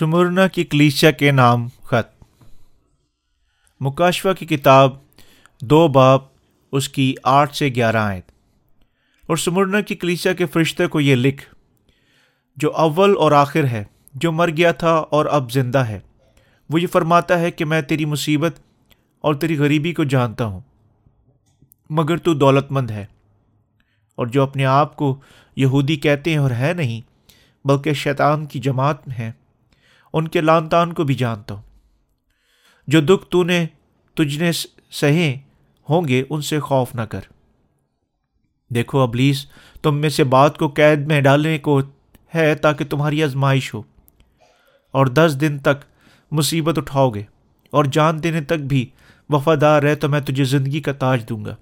Smyrna کی کلیسیا کے نام خط۔ مکاشفہ کی کتاب دو باپ اس کی آٹھ سے گیارہ آیت۔ اور سمرنا کی کلیسیا کے فرشتے کو یہ لکھ، جو اول اور آخر ہے، جو مر گیا تھا اور اب زندہ ہے۔ وہ یہ فرماتا ہے کہ میں تیری مصیبت اور تیری غریبی کو جانتا ہوں، مگر تو دولت مند ہے۔ اور جو اپنے آپ کو یہودی کہتے ہیں اور ہے نہیں، بلکہ شیطان کی جماعت میں ہے ان کے لان تان کو بھی جانتا ہوں۔ جو دکھ تو نے تجھ نے سہے ہوں گے، ان سے خوف نہ کر۔ دیکھو ابلیس، تم میں سے بات کو قید میں ڈالنے کو ہے تاکہ تمہاری آزمائش ہو۔ اور دس دن تک مصیبت اٹھاؤ گے۔ اور جان دینے تک بھی وفادار رہے تو میں تجھے زندگی کا تاج دوں گا۔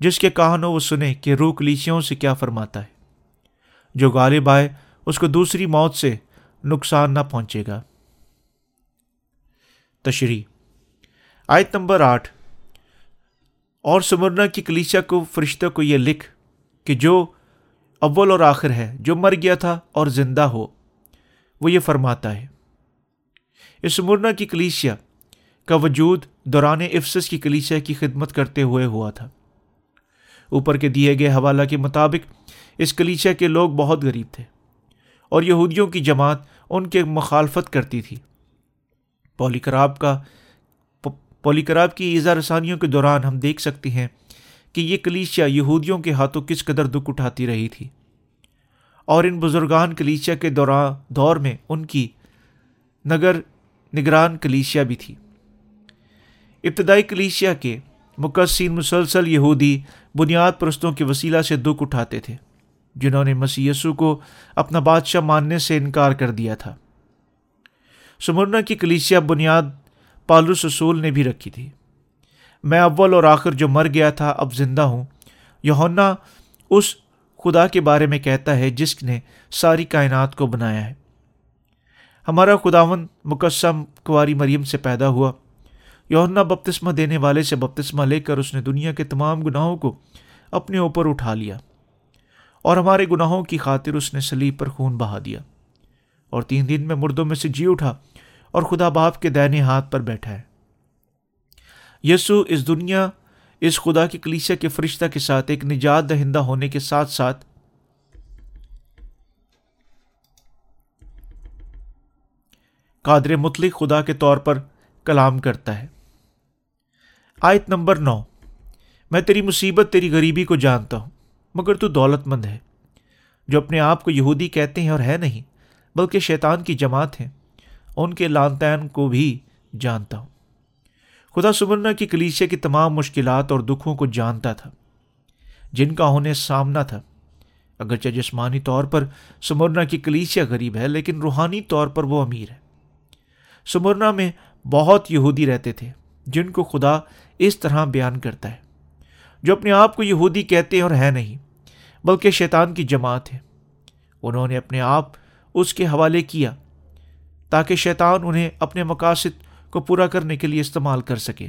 جس کے کہانوں وہ سنے کہ روح کلیسیوں سے کیا فرماتا ہے۔ جو غالب آئے، اس کو دوسری موت سے نقصان نہ پہنچے گا۔ تشریح۔ آیت نمبر آٹھ۔ اور سمرنا کی کلیسیا کو فرشتہ کو یہ لکھ کہ جو اول اور آخر ہے، جو مر گیا تھا اور زندہ ہو، وہ یہ فرماتا ہے۔ اس سمرنا کی کلیسیا کا وجود دوران افسس کی کلیسیا کی خدمت کرتے ہوئے ہوا تھا۔ اوپر کے دیے گئے حوالہ کے مطابق اس کلیسیا کے لوگ بہت غریب تھے اور یہودیوں کی جماعت ان کے مخالفت کرتی تھی۔ پولی کراب کا پولی کراب کی ایزا رسانیوں کے دوران ہم دیکھ سکتے ہیں کہ یہ کلیشیا یہودیوں کے ہاتھوں کس قدر دکھ اٹھاتی رہی تھی۔ اور ان بزرگان کلیشیا کے دوران دور میں ان کی نگر نگران کلیشیا بھی تھی۔ ابتدائی کلیشیا کے مقصین مسلسل یہودی بنیاد پرستوں کے وسیلہ سے دکھ اٹھاتے تھے۔ جنہوں نے مسی کو اپنا بادشاہ ماننے سے انکار کر دیا تھا۔ سمرنا کی کلیسیا بنیاد پالوس رسول نے بھی رکھی تھی۔ میں اول اور آخر جو مر گیا تھا اب زندہ ہوں۔ یونا اس خدا کے بارے میں کہتا ہے جس نے ساری کائنات کو بنایا ہے۔ ہمارا خداون مقصم کواری مریم سے پیدا ہوا۔ یونا بپتسمہ دینے والے سے بپتسمہ لے کر اس نے دنیا کے تمام گناہوں کو اپنے اوپر اٹھا لیا۔ اور ہمارے گناہوں کی خاطر اس نے سلیب پر خون بہا دیا۔ اور تین دن میں مردوں میں سے جی اٹھا اور خدا باپ کے دائنے ہاتھ پر بیٹھا ہے۔ یسو اس دنیا، اس خدا کی کلیسیا کے فرشتہ کے ساتھ ایک نجات دہندہ ہونے کے ساتھ ساتھ قادر مطلق خدا کے طور پر کلام کرتا ہے۔ آیت نمبر نو، میں تیری مصیبت، تیری غریبی کو جانتا ہوں۔ مگر تو دولت مند ہے، جو اپنے آپ کو یہودی کہتے ہیں اور ہے نہیں، بلکہ شیطان کی جماعت ہیں۔ ان کے لان تعین کو بھی جانتا ہوں۔ خدا سمرنا کی کلیشے کی تمام مشکلات اور دکھوں کو جانتا تھا، جن کا انہیں سامنا تھا۔ اگرچہ جسمانی طور پر سمرنا کی کلیسیا غریب ہے، لیکن روحانی طور پر وہ امیر ہے۔ سمرنا میں بہت یہودی رہتے تھے، جن کو خدا اس طرح بیان کرتا ہے۔ جو اپنے آپ کو یہودی کہتے ہیں اور ہے نہیں، بلکہ شیطان کی جماعت ہے۔ انہوں نے اپنے آپ اس کے حوالے کیا تاکہ شیطان انہیں اپنے مقاصد کو پورا کرنے کے لیے استعمال کر سکے۔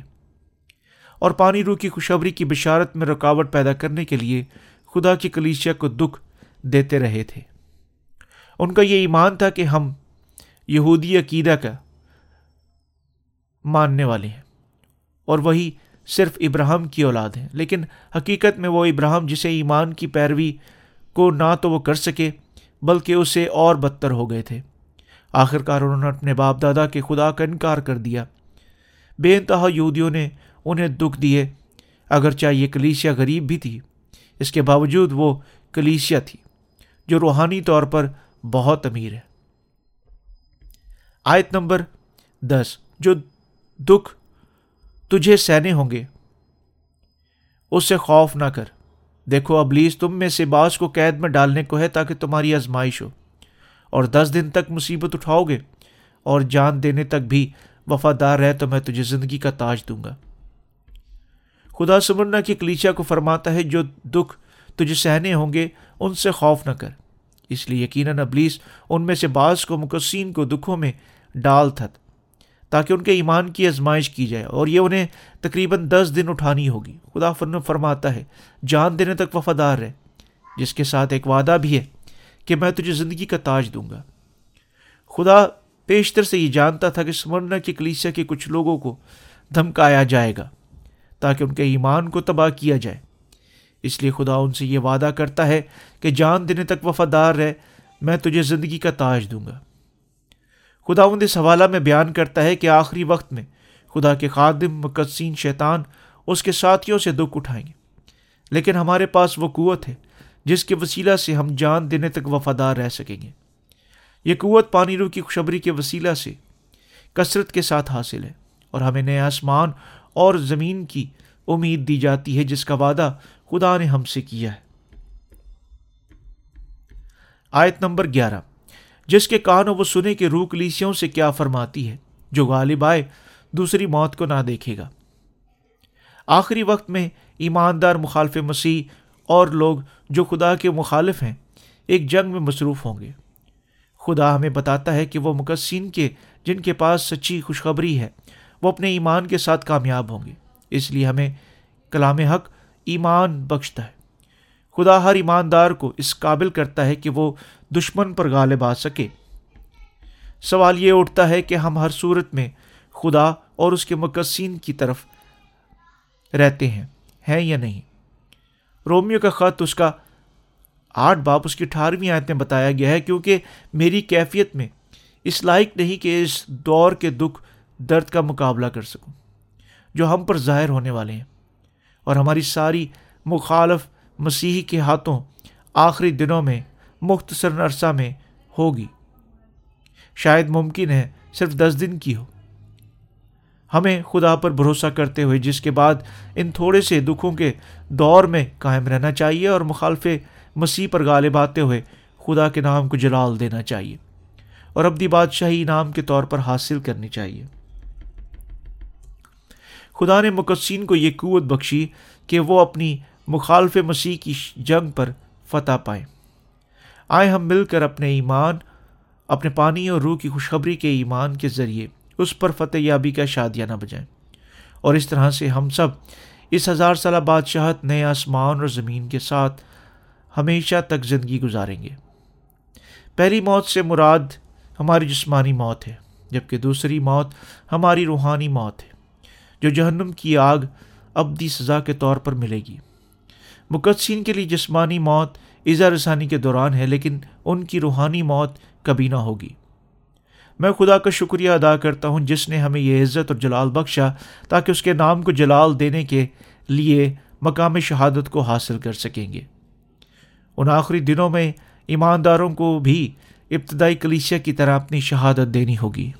اور پانی روح کی خوشبری کی بشارت میں رکاوٹ پیدا کرنے کے لیے خدا کی کلیشیا کو دکھ دیتے رہے تھے۔ ان کا یہ ایمان تھا کہ ہم یہودی عقیدہ کا ماننے والے ہیں اور وہی صرف ابراہم کی اولاد ہیں۔ لیکن حقیقت میں وہ ابراہم جسے ایمان کی پیروی کو نہ تو وہ کر سکے، بلکہ اسے اور بدتر ہو گئے تھے۔ آخر کار انہوں نے اپنے باپ دادا کے خدا کا انکار کر دیا۔ بے انتہا یہودیوں نے انہیں دکھ دیے، اگرچہ یہ کلیسیا غریب بھی تھی۔ اس کے باوجود وہ کلیسیا تھی، جو روحانی طور پر بہت امیر ہے۔ آیت نمبر دس، جو دکھ تجھے سہنے ہوں گے۔ اس سے خوف نہ کر۔ دیکھو، ابلیس تم میں سے باز کو قید میں ڈالنے کو ہے تاکہ تمہاری آزمائش ہو، اور دس دن تک مصیبت اٹھاؤ گے، اور جان دینے تک بھی وفادار رہے تو میں تجھے زندگی کا تاج دوں گا۔ خدا سمرنا کی کلیچا کو فرماتا ہے، جو دکھ تجھے سہنے ہوں گے، ان سے خوف نہ کر۔ اس لیے یقیناً ابلیس ان میں سے بعض کو مقصین کو دکھوں میں ڈال تھت۔ تاکہ ان کے ایمان کی آزمائش کی جائے اور یہ انہیں تقریباً دس دن اٹھانی ہوگی۔ خدا فن فرماتا ہے، جان دینے تک وفادار ہے جس کے ساتھ ایک وعدہ بھی ہے کہ میں تجھے زندگی کا تاج دوں گا۔ خدا پیشتر سے یہ جانتا تھا کہ سمرنا کی کلیسیا کے کچھ لوگوں کو دھمکایا جائے گا تاکہ ان کے ایمان کو تباہ کیا جائے۔ اس لیے خدا ان سے یہ وعدہ کرتا ہے کہ جان دینے تک وفادار رہے میں تجھے زندگی کا تاج دوں گا۔ خدا ان اس حوالہ میں بیان کرتا ہے کہ آخری وقت میں خدا کے خادم، مقدسین شیطان اس کے ساتھیوں سے دکھ اٹھائیں گے۔ لیکن ہمارے پاس وہ قوت ہے جس کے وسیلہ سے ہم جان دینے تک وفادار رہ سکیں گے۔ یہ قوت پانی رو کی خوشبری کے وسیلہ سے کثرت کے ساتھ حاصل ہے اور ہمیں نئے آسمان اور زمین کی امید دی جاتی ہے جس کا وعدہ خدا نے ہم سے کیا ہے۔ آیت نمبر گیارہ۔ جس کے کان وہ سنے کہ روح کلیسیوں سے کیا فرماتی ہے، جو غالب آئے، دوسری موت کو نہ دیکھے گا۔ آخری وقت میں ایماندار مخالف مسیح اور لوگ جو خدا کے مخالف ہیں، ایک جنگ میں مصروف ہوں گے۔ خدا ہمیں بتاتا ہے کہ وہ مقصین کے، جن کے پاس سچی خوشخبری ہے، وہ اپنے ایمان کے ساتھ کامیاب ہوں گے۔ اس لیے ہمیں کلام حق ایمان بخشتا ہے۔ خدا ہر ایماندار کو اس قابل کرتا ہے کہ وہ دشمن پر غالب آ سکے۔ سوال یہ اٹھتا ہے کہ ہم ہر صورت میں خدا اور اس کے مقصین کی طرف رہتے ہیں ہیں یا نہیں؟ رومیو کا خط اس کا آٹھ باپ، اس کی اٹھارہویں آیت میں بتایا گیا ہے، کیونکہ میری کیفیت میں اس لائق نہیں کہ اس دور کے دکھ، درد کا مقابلہ کر سکوں، جو ہم پر ظاہر ہونے والے ہیں۔ اور ہماری ساری مخالف مسیحی کے ہاتھوں آخری دنوں میں مختصر عرصہ میں ہوگی۔ شاید ممکن ہے صرف دس دن کی ہو۔ ہمیں خدا پر بھروسہ کرتے ہوئے جس کے بعد ان تھوڑے سے دکھوں کے دور میں قائم رہنا چاہیے اور مخالف مسیح پر غالب آتے ہوئے خدا کے نام کو جلال دینا چاہیے اور اپنی بادشاہی انعام کے طور پر حاصل کرنی چاہیے۔ خدا نے مقصین کو یہ قوت بخشی کہ وہ اپنی مخالف مسیح کی جنگ پر فتح پائیں۔ آئے ہم مل کر اپنے ایمان، اپنے پانی اور روح کی خوشخبری کے ایمان کے ذریعے اس پر فتح یابی کا شادیہ نہ بجائیں۔ اور اس طرح سے ہم سب اس ہزار سالہ بادشاہت نئے آسمان اور زمین کے ساتھ ہمیشہ تک زندگی گزاریں گے۔ پہلی موت سے مراد ہماری جسمانی موت ہے، جبکہ دوسری موت ہماری روحانی موت ہے، جو جہنم کی آگ ابدی سزا کے طور پر ملے گی۔ مقدسین کے لیے جسمانی موت ایزا رسانی کے دوران ہے، لیکن ان کی روحانی موت کبھی نہ ہوگی۔ میں خدا کا شکریہ ادا کرتا ہوں جس نے ہمیں یہ عزت اور جلال بخشا تاکہ اس کے نام کو جلال دینے کے لیے مقام شہادت کو حاصل کر سکیں گے۔ ان آخری دنوں میں ایمانداروں کو بھی ابتدائی کلیشیا کی طرح اپنی شہادت دینی ہوگی۔